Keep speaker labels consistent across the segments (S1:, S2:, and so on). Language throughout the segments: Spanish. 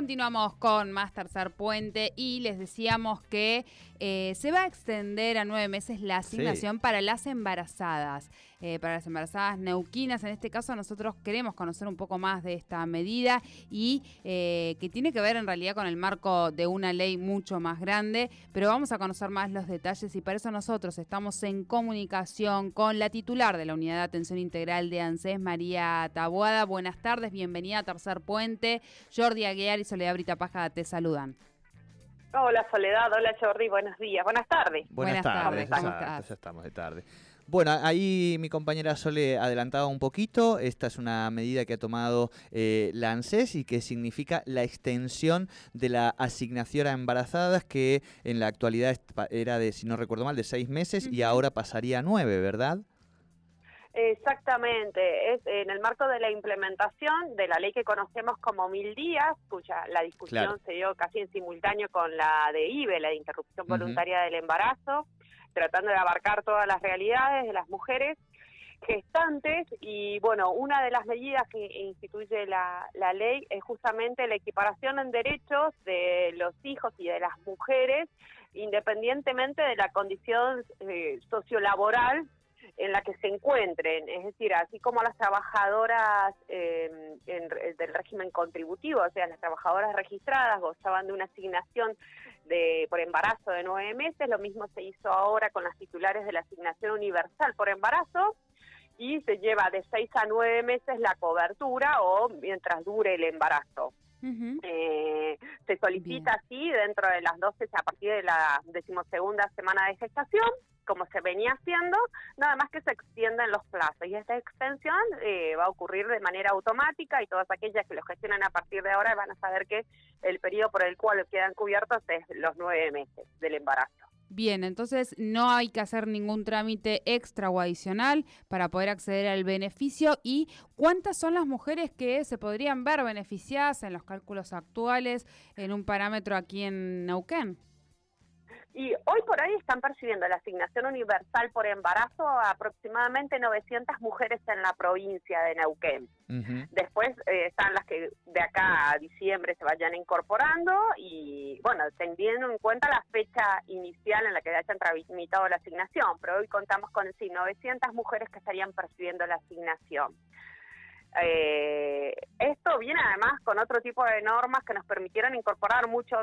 S1: Continuamos con más tercer puente y les decíamos que eh, se va a extender a nueve meses la asignación para las embarazadas, eh, para las embarazadas neuquinas. En este caso nosotros queremos conocer un poco más de esta medida y eh, que tiene que ver en realidad con el marco de una ley mucho más grande, pero vamos a conocer más los detalles y para eso nosotros estamos en comunicación con la titular de la Unidad de Atención Integral de ANSES, María Tabuada. Buenas tardes, bienvenida a Tercer Puente. Jordi Aguiar y Soledad Brita Paja te saludan.
S2: Hola Soledad, hola Jordi, buenos días, buenas tardes.
S3: Buenas, tardes, ya, estamos de tarde. Bueno, ahí mi compañera Sole adelantaba un poquito, esta es una medida que ha tomado eh, la ANSES y que significa la extensión de la asignación a embarazadas que en la actualidad era de, si no recuerdo mal, de seis meses y ahora pasaría a nueve, ¿verdad?
S2: Exactamente, es en el marco de la implementación de la ley que conocemos como Mil Días, cuya la discusión se dio casi en simultáneo con la de IBE, la de interrupción voluntaria del embarazo, tratando de abarcar todas las realidades de las mujeres gestantes. Y bueno, una de las medidas que instituye la, la ley es justamente la equiparación en derechos de los hijos y de las mujeres independientemente de la condición eh, sociolaboral en la que se encuentren, es decir, así como las trabajadoras em, del régimen contributivo, o sea, las trabajadoras registradas gozaban de una asignación de por embarazo de nueve meses, lo mismo se hizo ahora con las titulares de la asignación universal por embarazo y se lleva de seis a nueve meses la cobertura o mientras dure el embarazo. Eh, se solicita así dentro de las 12 a partir de la decimosegunda semana de gestación como se venía haciendo, nada más que se extienden los plazos. Y esta extensión eh, va a ocurrir de manera automática y todas aquellas que lo gestionan a partir de ahora van a saber que el periodo por el cual quedan cubiertos es los nueve meses del embarazo.
S1: Bien, entonces no hay que hacer ningún trámite extra o adicional para poder acceder al beneficio. ¿Y cuántas son las mujeres que se podrían ver beneficiadas en los cálculos actuales en un parámetro aquí en Neuquén?
S2: Y hoy por ahí están percibiendo la asignación universal por embarazo a aproximadamente 900 mujeres en la provincia de Neuquén. Después eh, están las que de acá a diciembre se vayan incorporando y, bueno, teniendo en cuenta la fecha inicial en la que hayan tramitado la asignación, pero hoy contamos con sí, 900 mujeres que estarían percibiendo la asignación. Eh, esto viene además con otro tipo de normas que nos permitieron incorporar mucho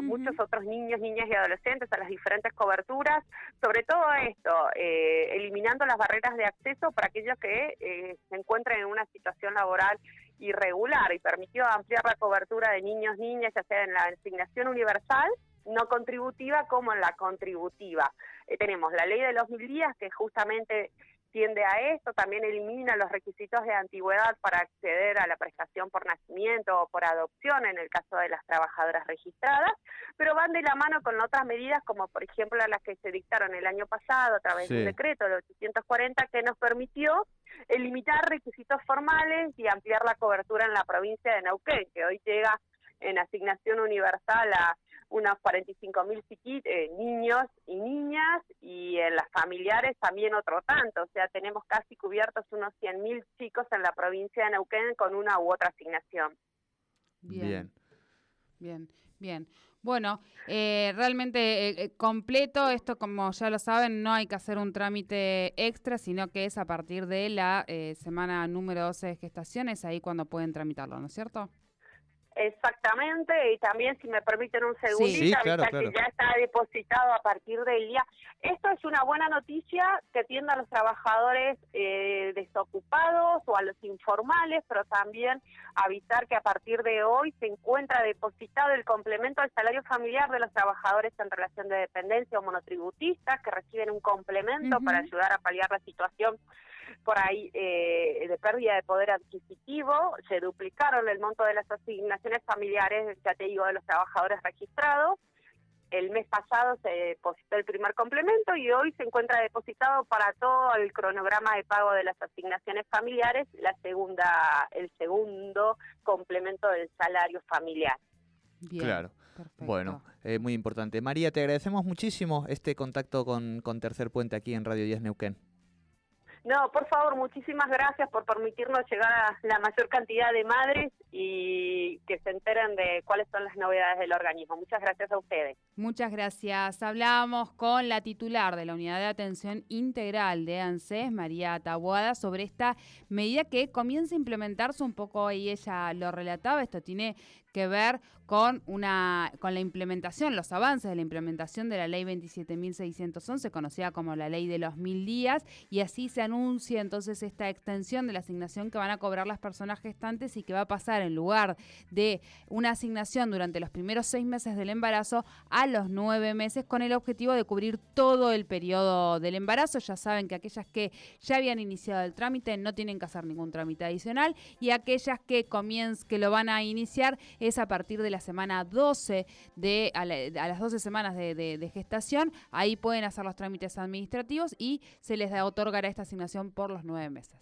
S2: muchos otros niños, niñas y adolescentes a las diferentes coberturas, sobre todo esto, eh, eliminando las barreras de acceso para aquellos que eh, se encuentren en una situación laboral irregular y permitió ampliar la cobertura de niños, niñas, ya sea en la asignación universal no contributiva como en la contributiva. Eh, tenemos la ley de los mil días que justamente tiende a esto, también elimina los requisitos de antigüedad para acceder a la prestación por nacimiento o por adopción en el caso de las trabajadoras registradas, pero van de la mano con otras medidas como por ejemplo las que se dictaron el año pasado a través del decreto de 840 que nos permitió limitar requisitos formales y ampliar la cobertura en la provincia de Neuquén, que hoy llega en asignación universal a unos 45 mil eh, niños y niñas y en las familiares también otro tanto, o sea, tenemos casi cubiertos unos 100 mil chicos en la provincia de Neuquén con una u otra asignación.
S1: Bien. Bien, bien. Bueno, eh, realmente eh, completo, esto como ya lo saben, no hay que hacer un trámite extra, sino que es a partir de la semana número 12 de gestaciones, ahí cuando pueden tramitarlo, ¿no es cierto?
S2: Exactamente, y también si me permiten un segundito, que ya está depositado a partir del día. Esto es una buena noticia que tienda a los trabajadores eh, desocupados o a los informales, pero también avisar que a partir de hoy se encuentra depositado el complemento al salario familiar de los trabajadores en relación de dependencia o monotributistas que reciben un complemento para ayudar a paliar la situación por ahí eh, de pérdida de poder adquisitivo, se duplicaron el monto de las asignaciones familiares, ya te digo, de los trabajadores registrados, el mes pasado se depositó el primer complemento y hoy se encuentra depositado para todo el cronograma de pago de las asignaciones familiares la segunda el segundo complemento del salario familiar.
S3: Bien, claro. Bueno, eh, muy importante. María, te agradecemos muchísimo este contacto con, con Tercer Puente aquí en Radio 10 Neuquén.
S2: No, por favor, muchísimas gracias por permitirnos llegar a la mayor cantidad de madres y que se enteren de cuáles son las novedades del organismo. Muchas gracias a ustedes.
S1: Muchas gracias. Hablábamos con la titular de la Unidad de Atención Integral de ANSES, María Tabuada, sobre esta medida que comienza a implementarse un poco, y ella lo relataba, esto tiene que ver con una con la implementación, los avances de la implementación de la ley 27.611, conocida como la ley de los mil días, y así se anuncia entonces esta extensión de la asignación que van a cobrar las personas gestantes y que va a pasar en lugar de una asignación durante los primeros seis meses del embarazo a los nueve meses con el objetivo de cubrir todo el periodo del embarazo. Ya saben que aquellas que ya habían iniciado el trámite no tienen que hacer ningún trámite adicional y aquellas que comiencen, que lo van a iniciar es a partir de la semana 12 de a, las 12 semanas de, gestación. Ahí pueden hacer los trámites administrativos y se les da otorgará esta por los nueve meses.